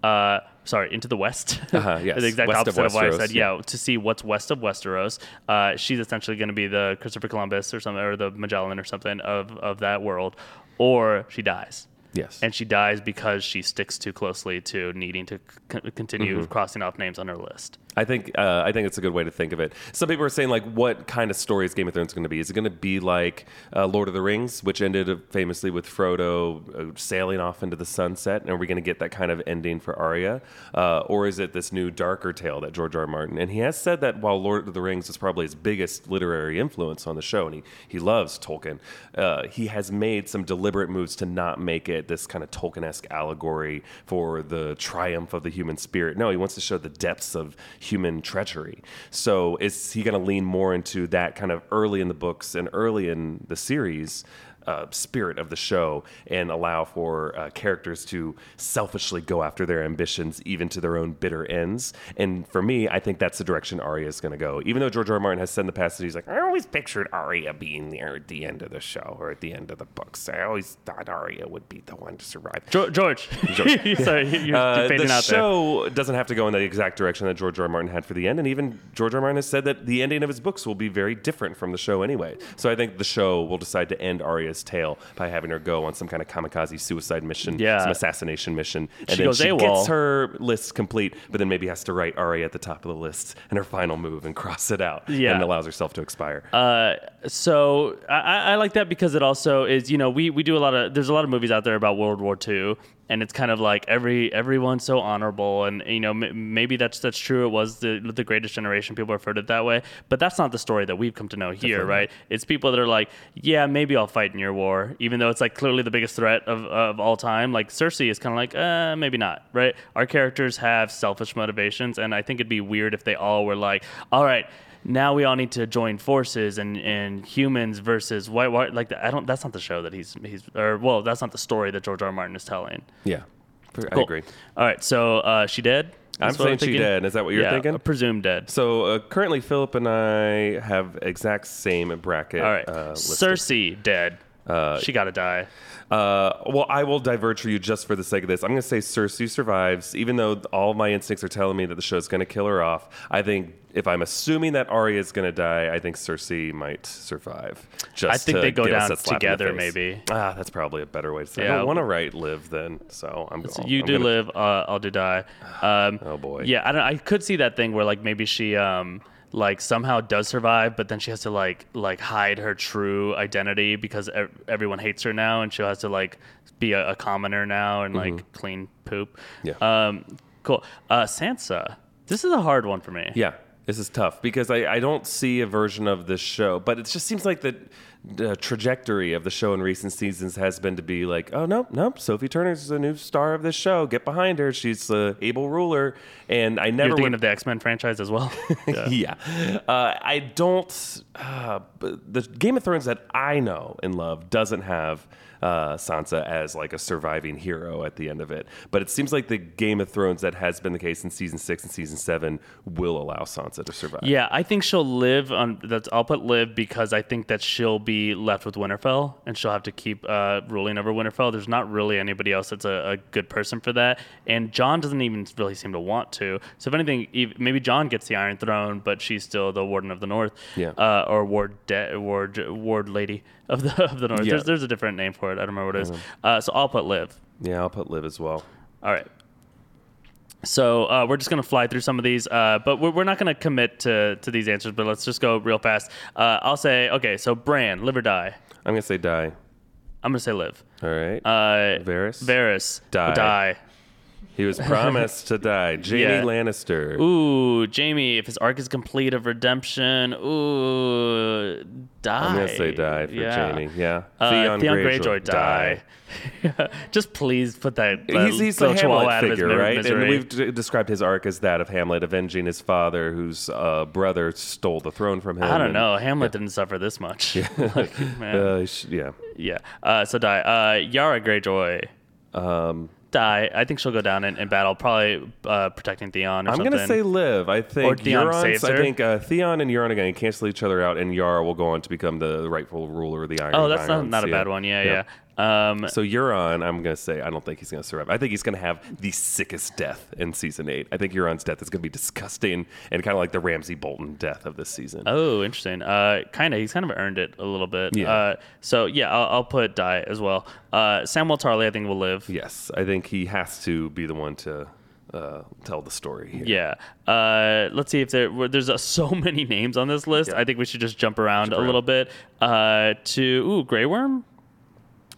Uh, sorry, into the west. Uh-huh, yes. the exact West of opposite of, what I said. yeah. Yeah. to see what's west of Westeros. Uh, she's essentially going to be the Christopher Columbus or something, or the Magellan or something of of that world, or she dies. Yes. And she dies because she sticks too closely to needing to c- continue Mm-hmm. crossing off names on her list. I think uh, I think it's a good way to think of it. Some people are saying like, what kind of story is Game of Thrones going to be? Is it going to be like uh, Lord of the Rings, which ended famously with Frodo uh, sailing off into the sunset, and are we going to get that kind of ending for Arya, uh, or is it this new darker tale that George R. R. Martin? And he has said that while Lord of the Rings is probably his biggest literary influence on the show, and he he loves Tolkien, uh, he has made some deliberate moves to not make it this kind of Tolkien-esque allegory for the triumph of the human spirit. No, he wants to show the depths of human treachery. So is he going to lean more into that kind of early in the books and early in the series? Uh, spirit of the show and allow for uh, characters to selfishly go after their ambitions, even to their own bitter ends. And for me, I think that's the direction Arya is going to go. Even though George R. R. Martin has said in the past that he's like, I always pictured Arya being there at the end of the show or at the end of the books. I always thought Arya would be the one to survive. George, George. sorry, you're, Uh, fading the out there. show doesn't have to go in the exact direction that George R. R. Martin had for the end, and even George R. R. Martin has said that the ending of his books will be very different from the show anyway. So I think the show will decide to end Arya's Tale by having her go on some kind of kamikaze suicide mission, Yeah. some assassination mission, and She then goes she AWOL. gets her list complete, but then maybe has to write Arya at the top of the list and her final move and cross it out, Yeah. and allows herself to expire. Uh, so I, I I like that because it also is you know we, we do a lot of there's a lot of movies out there about World War II and it's kind of like every everyone's so honorable and you know m- maybe that's that's true. It was the the greatest generation. People referred to it that way but that's not the story that we've come to know here right? It's people that are like yeah maybe I'll fight in your war even though it's like clearly the biggest threat of, of all time. Like Cersei is kind of like uh maybe not right? Our characters have selfish motivations and I think it'd be weird if they all were like all right now we all need to join forces and, and humans versus white white like I don't that's not the show that he's he's or well that's not the story that George R. R. Martin is telling. yeah, I Cool. agree. All right, so uh, she dead. I'm That's what saying she thinking? dead. Is that what you're yeah, thinking? Presumed dead. So uh, currently, Philip and I have exact same bracket. All right, uh, listed. Cersei dead. she got to die. Uh, well, I will diverge for you just for the sake of this. I'm going to say Cersei survives, even though all my instincts are telling me that the show's going to kill her off. I think if I'm assuming that Arya is going to die, I think Cersei might survive. Just I think to they go down that slap in the together, maybe. Ah, that's probably a better way to say. it. I don't want to write live then, so I'm. So you I'm do gonna- live, uh, I'll do die. Um, Oh, boy. Yeah, I don't. I could see that thing where like maybe she um like somehow does survive, but then she has to like like hide her true identity because ev- everyone hates her now, and she has to like be a, a commoner now and like clean poop. Mm-hmm. Yeah. Um. Cool. Uh, Sansa. This is a hard one for me. Yeah, this is tough because I, I don't see a version of this show, but it just seems like the, the trajectory of the show in recent seasons has been to be like, oh no, no, Sophie Turner's the new star of this show. Get behind her. She's the able ruler, and I never You're thinking would. of the X Men franchise as well. Yeah. yeah, uh, I don't. Uh, the Game of Thrones that I know and love doesn't have uh, Sansa as like a surviving hero at the end of it. But it seems like the Game of Thrones that has been the case in season six and season seven will allow Sansa to survive. Yeah, I think she'll live on. That's I'll put live because I think that she'll be left with Winterfell and she'll have to keep uh, ruling over Winterfell. There's not really anybody else that's a, a good person for that, and Jon doesn't even really seem to want to. So if anything, maybe Jon gets the Iron Throne, but she's still the Warden of the North, Yeah. uh, or Ward de- Ward Ward Lady of the of the North. Yeah. There's there's a different name for it. I don't remember what it is. Uh, so I'll put live. Yeah, I'll put live as well. All right. So uh, we're just gonna fly through some of these, uh, but we're, we're not gonna commit to, to these answers. But let's just go real fast. Uh, I'll say okay. So Bran, live or die. I'm gonna say die. I'm gonna say live. All right. Uh, Varys? Varys, Die. Die. He was promised to die. Jamie Yeah. Lannister. Ooh, Jamie, if his arc is complete of redemption, ooh, die. I'm gonna say die for Yeah. Jamie. Yeah. Uh, Theon, Theon, Greyjoy, Greyjoy, die. just please put that. that He's, he's Hamlet out of his figure, right? misery. And we've d- described his arc as that of Hamlet avenging his father, whose uh, brother stole the throne from him. I don't and- know. Hamlet didn't suffer this much. Like, man. Uh, sh- yeah. Yeah. Uh, so die. Uh, Yara Greyjoy. Um, die. I think she'll go down in, in battle, probably uh, protecting Theon or I'm something. gonna say live. I think or Theon Euron's- saves I think uh, Theon and Euron are going to cancel each other out, and Yara will go on to become the rightful ruler of the Iron. oh, that's not, Irons. not a Yeah. bad one. Yeah, yeah. Um, So Euron, I'm gonna say I don't think he's gonna survive. I think he's gonna have the sickest death in season eight. I think Euron's death is gonna be disgusting and kind of like the Ramsay Bolton death of this season. oh, interesting. Uh, kind of. He's kind of earned it a little bit. Yeah. Uh, so yeah, I'll, I'll put die as well. Uh, Samwell Tarly, I think will live. yes, I think he has to be the one to uh, tell the story here. Yeah. Uh, let's see if there there's uh, so many names on this list. I think we should just jump around a around. little bit. Uh, to ooh, Grey Worm.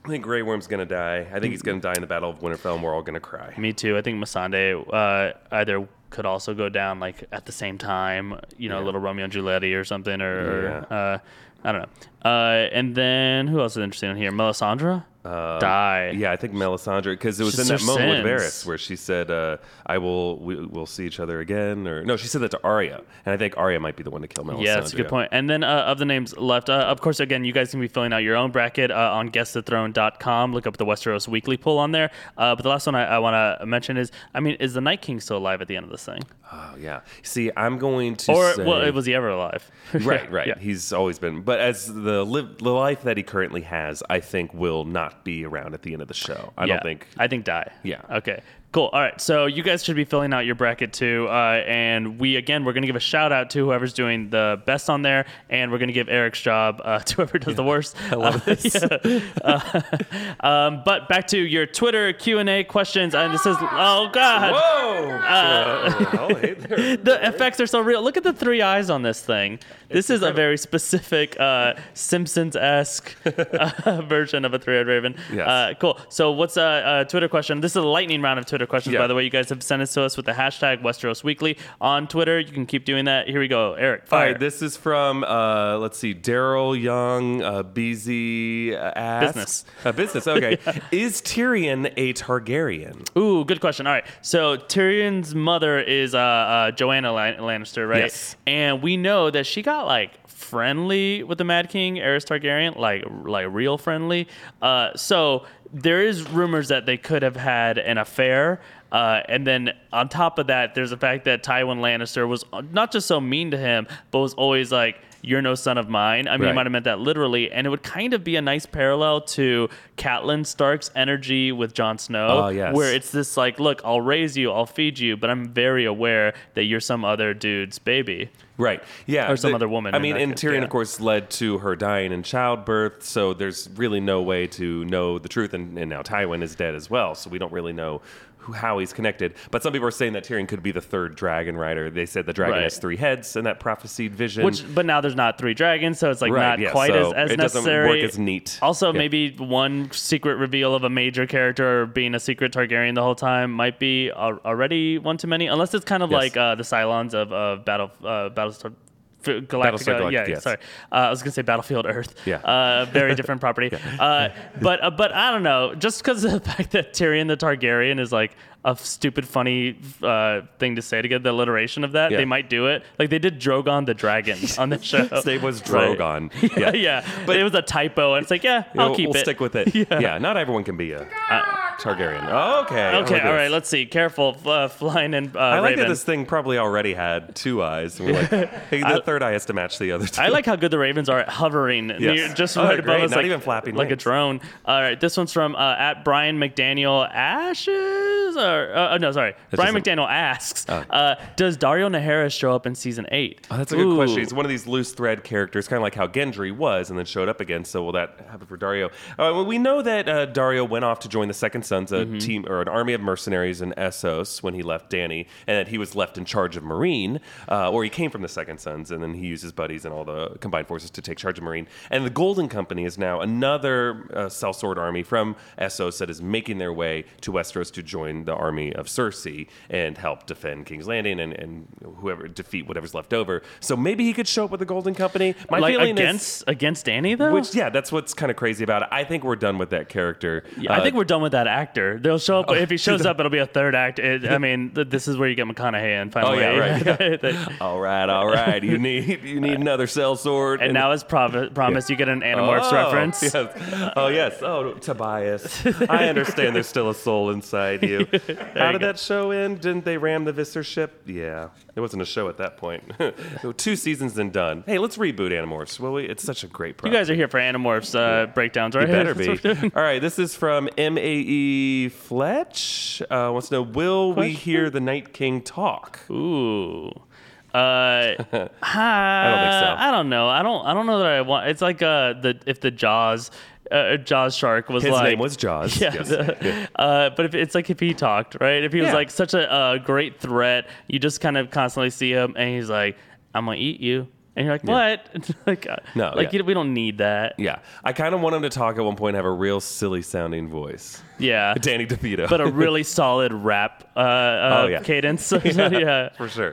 I think Grey Worm's gonna die. I think he's gonna die in the Battle of Winterfell, and we're all gonna cry. Me too. I think Missandei uh, either could also go down like at the same time, you know, Yeah. little Romeo and Juliet or something, or, Yeah. or uh, I don't know. Uh, and then who else is interesting on here? Melisandre, die. Um, Yeah, I think Melisandre because it was She's in that moment with sins. Varys where she said, uh, "I will, we, we'll see each other again." Or no, she said that to Arya, and I think Arya might be the one to kill Melisandre. Yeah, that's a good point. And then uh, of the names left, uh, of course, again, you guys can be filling out your own bracket uh, on guessthethrone.com. Look up the Westeros Weekly poll on there. Uh, but the last one I, I want to mention is, I mean, is the Night King still alive at the end of this thing? Oh yeah. See, I'm going to Or say, well, was he ever alive? right, right. Yeah. He's always been, but as the live, the life that he currently has, I think will not be around at the end of the show. I Yeah, don't think. I think die. Yeah. Okay. Cool. All right. So you guys should be filling out your bracket too. Uh, and we, again, we're going to give a shout out to whoever's doing the best on there. And we're going to give Eric's job uh, to whoever does the worst. I love this. Uh, um, but back to your Twitter Q&A questions. And this is, oh, God. Whoa! oh, hey there. The effects are so real. Look at the three eyes on this thing. This is a very specific uh, Simpsons esque uh, version of a three eyed raven. Yes. Uh, cool. So, what's a, a Twitter question? This is a lightning round of Twitter questions, Yeah. by the way. You guys have sent it to us with the hashtag Westeros Weekly on Twitter. You can keep doing that. Here we go. Eric, All fire. right, this is from uh, let's see, Daryl Young, uh, BZ uh, Business. Uh, business. Okay, is Tyrion a Targaryen? Ooh, good question. All right. So Tyrion's mother is uh, uh, Joanna Lan- Lannister, right? Yes. And we know that she got like friendly with the Mad King, Aerys Targaryen, like like real friendly. Uh, so there is rumors that they could have had an affair. Uh, and then on top of that, there's the fact that Tywin Lannister was not just so mean to him, but was always like, "You're no son of mine." I mean, he might have meant that literally, and it would kind of be a nice parallel to Catelyn Stark's energy with Jon Snow, Oh, yes. where it's this like, "Look, I'll raise you, I'll feed you, but I'm very aware that you're some other dude's baby." Right. Yeah. Or some other woman I mean, and Tyrion, yeah. of course, led to her dying in childbirth. So there's really no way to know the truth. And, and now Tywin is dead as well. So we don't really know who, how he's connected. But some people are saying that Tyrion could be the third dragon rider. They said the dragon Right. has three heads in that prophesied vision. Which, but now there's not three dragons, so it's like Right, not yeah, quite so as, as it doesn't necessary. work as neat. Also, Yeah. maybe one secret reveal of a major character being a secret Targaryen the whole time might be already one too many, unless it's kind of Yes. like uh, the Cylons of, of Battle uh, Battlestar. F- Galactica, Galactica, yeah, yes. sorry. Uh, I was gonna say Battlefield Earth. Yeah. Uh, very different property. uh, but uh, but I don't know. Just because of the fact that Tyrion the Targaryen is like a stupid, funny uh, thing to say to get the alliteration of that, Yeah. they might do it. Like they did Drogon the Dragon on the show. His name was Right. Drogon. Yeah, yeah. But it was a typo, and it's like, yeah, I'll we'll, keep we'll it. stick with it. Yeah. not everyone can be a Targaryen. Oh, okay. Okay, all right. Let's see. Careful, uh, flying and uh, I like Raven. that this thing probably already had two eyes. And we're like, hey, the third eye has to match the other two. I like how good the Ravens are at hovering near, just Oh, right above great. us, Not like, even flapping like a drone. All right, this one's from uh, at Brian McDaniel Ashes, or uh, oh, no, sorry, Brian just McDaniel asks, uh, does Daario Naharis show up in season eight? Oh, that's a good Ooh. question. He's one of these loose thread characters, kind of like how Gendry was and then showed up again. So will that happen for Daario? Uh, well, we know that uh, Daario went off to join the Second Sons, a Mm-hmm. team or an army of mercenaries in Essos when he left Dany, and that he was left in charge of Meereen, uh, or he came from the Second Sons, and then he used his buddies and all the combined forces to take charge of Meereen. And the Golden Company is now another uh, sellsword army from Essos that is making their way to Westeros to join the army of Cersei and help defend King's Landing and, and whoever defeat whatever's left over. So maybe he could show up with the Golden Company. My like feeling against against Dany though. which yeah, that's what's kind of crazy about it. I think we're done with that character. Yeah, I Uh, think we're done with that actor. They'll show up if he shows up. It'll be a third act. It, I mean, th- this is where you get McConaughey and Oh finally. yeah, right. all right, all right. You need you need another sellsword. and now, as prov- promised, you get an Animorphs Oh, reference. Yes. Oh yes. Oh Tobias. I understand there's still a soul inside you. How you did go. that show end? Didn't they ram the Visser ship? Yeah. It wasn't a show at that point. Two seasons and done. Hey, let's reboot Animorphs, will we? It's such a great You guys are here for Animorphs uh, breakdowns, right? You better be. All right, this is from MAE Fletch. Uh, wants to know Will we hear the Night King talk? Ooh. Uh, I don't think so. I don't know. I don't. I don't know that I want. It's like uh, the if the Jaws, uh, Jaws shark was like His like name was Jaws. Yeah, Yes. the- uh, but if it's like if he talked, right? If he was Yeah. like such a uh, great threat, you just kind of constantly see him, and he's like, "I'm gonna eat you," and you're like, "What?" like, uh, No, like yeah. you, we don't need that. Yeah. I kind of want him to talk at one point have a real silly sounding voice. Yeah, Danny DeVito. but a really solid rap uh, uh, Oh, yeah. cadence. yeah. For sure.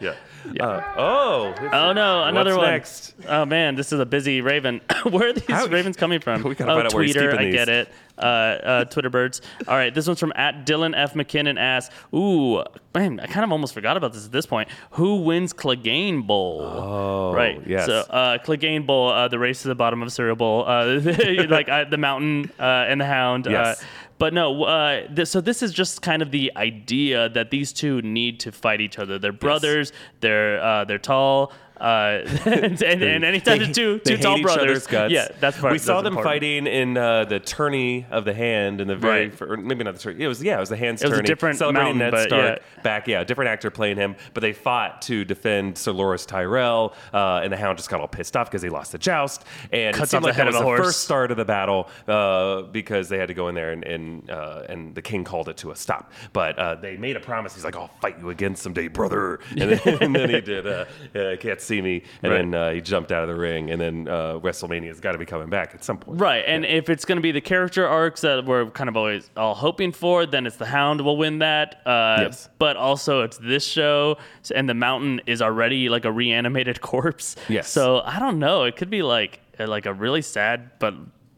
yeah. Uh, oh. Oh no, another What's one. next? Oh man, this is a busy raven. where are these How- ravens coming from? We gotta oh, find out where he's Tweeter, keeping I these. get it. Uh, uh, Twitter birds. All right, this one's from at Dylan F McKinnon. Asks, "Ooh, man, I kind of almost forgot about this at this point. Who wins Clegane Bowl? Oh, right. yes. So uh, Clegane Bowl, uh, the race to the bottom of cereal bowl, uh, like uh, the mountain uh, and the hound. Yes. Uh, but no, uh, th- so this is just kind of the idea that these two need to fight each other. They're brothers. They're uh, they're tall. Uh, and, and, and anytime They- the two two tall brothers, yeah, that's part. We saw them important. fighting in uh, the tourney of the hand in the very, Right. fir- or maybe not the tourney. It was yeah, it was the hands tourney. It was a tourney. different celebrating mountain, Ned Stark yeah. back. Yeah, different actor playing him, but they fought to defend Sir Loras Tyrell, uh, and the Hound just got all pissed off because he lost the joust, and Cuts it seemed like the head that was the horse. first start of the battle uh, because they had to go in there and and, uh, and the king called it to a stop. But uh, they made a promise. He's like, "I'll fight you again someday, brother," and then, and then he did. Uh, uh, Can't see me, and Right. then uh, he jumped out of the ring, and then uh, WrestleMania's got to be coming back at some point. Right, and if it's going to be the character arcs that we're kind of always all hoping for, then it's the Hound will win that. Uh, Yes. But also, it's this show, and the Mountain is already like a reanimated corpse. Yes. So I don't know. It could be like uh, like a really sad but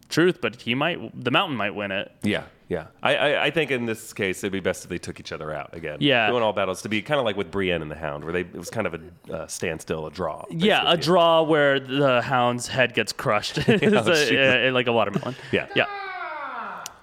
truth, but he might, the Mountain might win it. Yeah, yeah. I, I, I think in this case it'd be best if they took each other out again. Yeah. doing all battles to be kind of like with Brienne and the Hound, where they it was kind of a uh, standstill, a draw. Yeah, a draw where the Hound's head gets crushed, It's a- Jesus. uh, like a watermelon. Yeah. Yeah.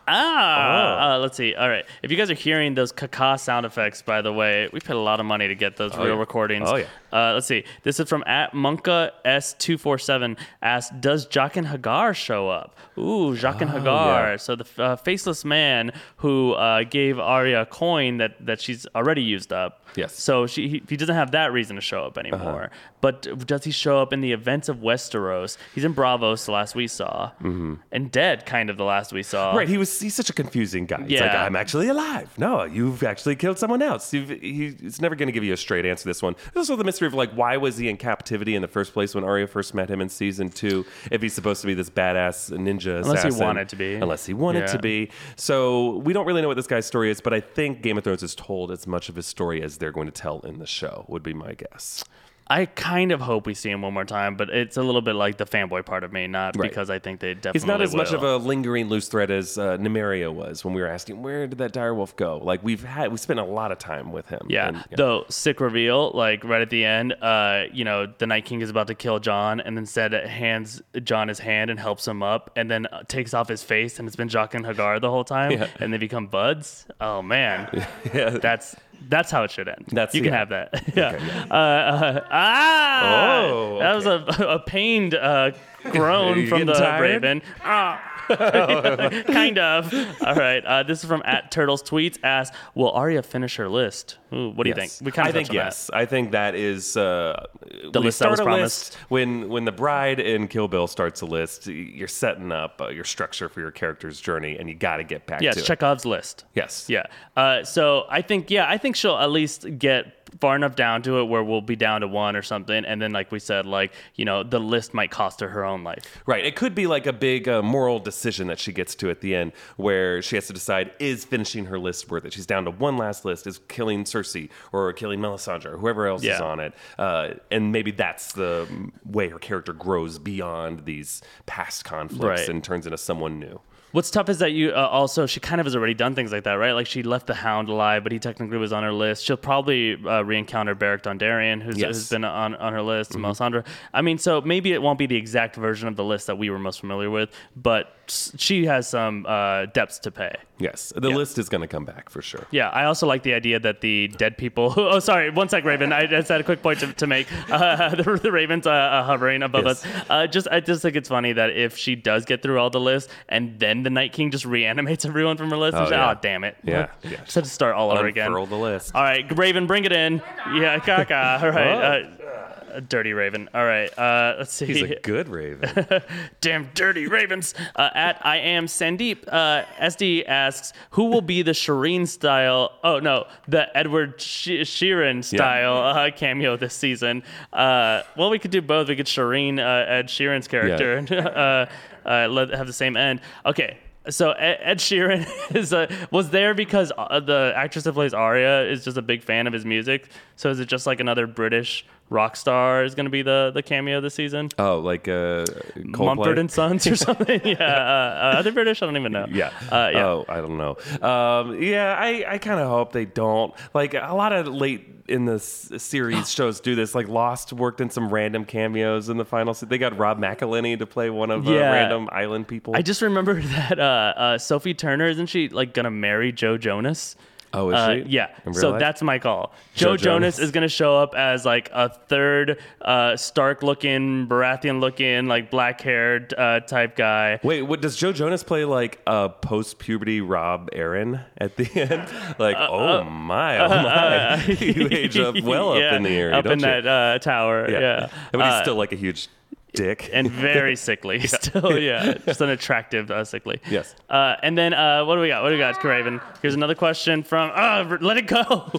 Ah, uh, let's see. All right. If you guys are hearing those caca sound effects, by the way, we paid a lot of money to get those real yeah. recordings. Oh, yeah. Uh, let's see. This is from at Monka S247 asked, Does Jaqen H'ghar show up? Ooh, H'ghar. Oh, yeah. So the uh, faceless man who uh, gave Arya a coin that, that she's already used up. Yes. So she, he, he doesn't have that reason to show up anymore. But does he show up in the events of Westeros? He's in Braavos the last we saw, mm-hmm. and dead kind of the last we saw. Right, he was. He's such a confusing guy. He's like, Yeah. I'm actually alive. No, you've actually killed someone else. You've, he, he's never going to give you a straight answer. to This one. There's also the mystery of like, why was he in captivity in the first place when Arya first met him in season two? If he's supposed to be this badass ninja Unless he wanted to be. Unless he wanted Yeah. to be. So we don't really know what this guy's story is, but I think Game of Thrones has told as much of his story as they're going to tell in the show. Would be my guess. I kind of hope we see him one more time, but it's a little bit like the fanboy part of me, not Right. because I think they definitely. He's not as much of a lingering loose thread as uh, Nymeria was when we were asking where did that direwolf go. Like we've had, we spent a lot of time with him. Yeah. and, Though sick reveal, like right at the end, uh, you know, the Night King is about to kill Jon, and instead it hands Jon his hand and helps him up, and then uh, takes off his face, and it's been Jaqen H'ghar the whole time, Yeah. and they become buds. Oh man, yeah. that's that's how it should end. That's- you can yeah. have that. yeah. Uh, uh, ah, Oh, that was a, a pained uh, groan from the tired? Raven. Ah. kind of. All right. Uh, this is from at Turtles Tweets. Asks, will Arya finish her list? Ooh, what do you think? We kind I of think touched on yes. I think that is uh, the list that was list, when when the bride in Kill Bill starts a list, you're setting up uh, your structure for your character's journey, and you got to get back. Yes, to it. Chekhov's list. Yes. Yeah. Uh, so I think, yeah, I think she'll at least get far enough down to it where we'll be down to one or something. And then, like we said, like, you know, the list might cost her her own life. Right. It could be like a big uh, moral decision that she gets to at the end where she has to decide is finishing her list worth it? She's down to one last list is killing Cersei or killing Melisandre or whoever else is on it. Uh, and maybe that's the way her character grows beyond these past conflicts Right. and turns into someone new. What's tough is that you uh, also she kind of has already done things like that, right? Like she left the Hound alive, but he technically was on her list. She'll probably uh, re-encounter Beric Dondarrion, who's, Yes. Mm-hmm. who's been on, on her list, Melisandre. I mean, so maybe it won't be the exact version of the list that we were most familiar with, but she has some uh, depths to pay. Yes. The list is going to come back for sure. Yeah, I also like the idea that the dead people. Oh, sorry, one sec, Raven. I just had a quick point to, to make. Uh, the, the Ravens uh, uh, hovering above Yes. us. Uh, just, I just think it's funny that if she does get through all the lists and then the Night King just reanimates everyone from her list, Oh, oh, yeah. damn it. Yeah, yeah. Just had to start all over again. Unfurl the list. All right, Raven, bring it in. Yeah, caca. All right. Uh, uh, dirty Raven. All right. Uh, let's see. He's a good raven. Damn dirty ravens. Uh, at I am Sandeep, uh, SD asks, who will be the Shireen style? Oh no, the Edward Sh- Sheeran style uh, cameo this season. Uh, well, we could do both. We could Shireen uh, Ed Sheeran's character uh, uh, let have the same end. Okay. So Ed, Sheeran is a, was there because uh, the actress that plays Arya is just a big fan of his music. So is it just like another British rock star is going to be the the cameo this season? oh, like uh, Coldplay? Mumford and Sons or something. yeah, uh, uh, are they British? I don't even know. Yeah. uh, yeah. Oh, I don't know. Um, yeah, I, I kind of hope they don't. Like a lot of late in the series shows do this. Like Lost worked in some random cameos in the final. se- They got Rob McElhenney to play one of uh, Yeah. random island people. I just remember that uh, uh, Sophie Turner isn't she like gonna marry Joe Jonas? Oh, is Uh, she? yeah. So life? that's my call. Joe, Joe Jonas. Jonas. is going to show up as like a third uh, Stark-looking, Baratheon-looking, like black-haired uh, type guy. Wait, what does Joe Jonas play like a post-puberty Robin Arryn at the end? Like, oh my, oh my, you age up well Uh, Yeah, up in the area, up don't in you? that uh, tower. Yeah, but he's Uh, still like a huge dick. and very sickly still. Yeah, just an attractive uh, sickly. Yes. Uh, and then uh, what do we got? What do we got, Craven? Here's another question from. Oh, let it go.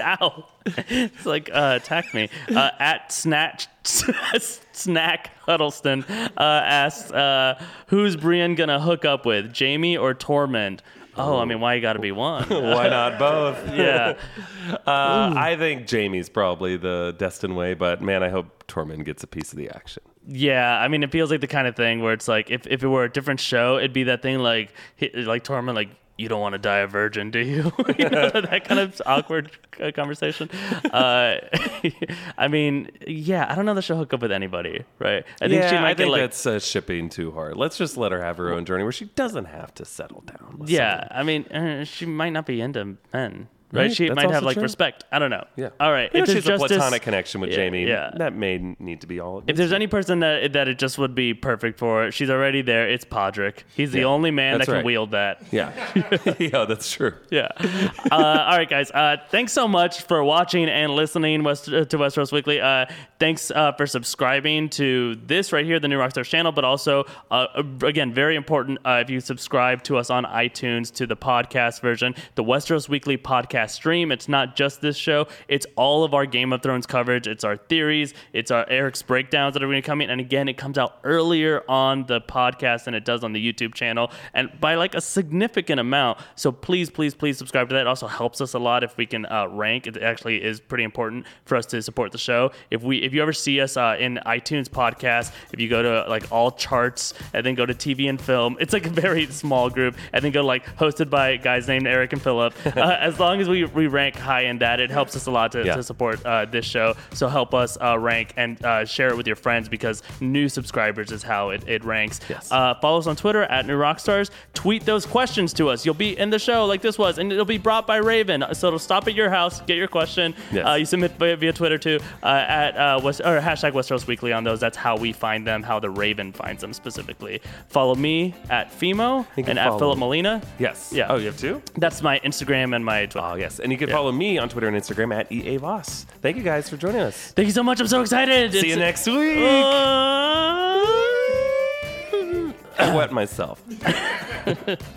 Ow. It's like uh, attack me. Uh, at snatch snack Huddleston uh, asks, uh, "Who's Brienne gonna hook up with, Jamie or Tormund?" Oh, I mean, why you got to be one? Why not both? yeah. Uh, I think Jamie's probably the destined way, but man, I hope Tormund gets a piece of the action. Yeah, I mean, it feels like the kind of thing where it's like if, if it were a different show, it'd be that thing like like Tormund, like you don't want to die a virgin, do you? you know, that kind of awkward uh, conversation. Uh, I mean, yeah, I don't know that she'll hook up with anybody, right? I think yeah, she might I get think like. that's uh, shipping too hard. Let's just let her have her own journey where she doesn't have to settle down. yeah, I mean, uh, she might not be into men, right? Right, She that's might have like true. respect. I don't know. Yeah. All right. You know, if she's there's a platonic connection with Yeah, Jamie. yeah. That may need to be all. If there's any person that that it just would be perfect for, she's already there. It's Podrick. He's the Yeah, only man that that's can right. wield that. yeah, yeah, that's true. Yeah. Uh, all right, guys. Uh, thanks so much for watching and listening West, uh, to Westeros Weekly. Uh, thanks uh, for subscribing to this right here, the New Rockstars channel, but also, uh, again, very important uh, if you subscribe to us on iTunes to the podcast version, the Westeros Weekly podcast stream. It's not just this show, it's all of our Game of Thrones coverage. It's our theories, it's our Eric's breakdowns that are going to come in. And again, it comes out earlier on the podcast than it does on the YouTube channel, and by like a significant amount. So please, please, please subscribe to that. It also helps us a lot if we can uh, rank. It actually is pretty important for us to support the show. If we, if you ever see us uh, in iTunes podcast, if you go to like all charts and then go to TV and film, it's like a very small group, and then go like hosted by guys named Eric and Philip. Uh, as long as we, we rank high in that, it helps us a lot to, Yeah. to support uh, this show. So help us uh, rank and uh, share it with your friends because new subscribers is how it, it ranks. Yes. Uh, follow us on Twitter at New Rockstars. Tweet those questions to us. You'll be in the show like this was, and it'll be brought by Raven. So it'll stop at your house, get your question. Yes. Uh, you submit via, via Twitter too uh, at uh, West, or hashtag Westeros Weekly on those. That's how we find them, how the Raven finds them specifically. Follow me at Fimo and at Philip. Molina. Yes. Yeah. Oh, you have two. That's my Instagram and my Twitter. Oh, yes. And you can follow me on Twitter and Instagram at EA Voss. Thank you guys for joining us. Thank you so much. I'm so excited. See you next week. Uh, I wet myself.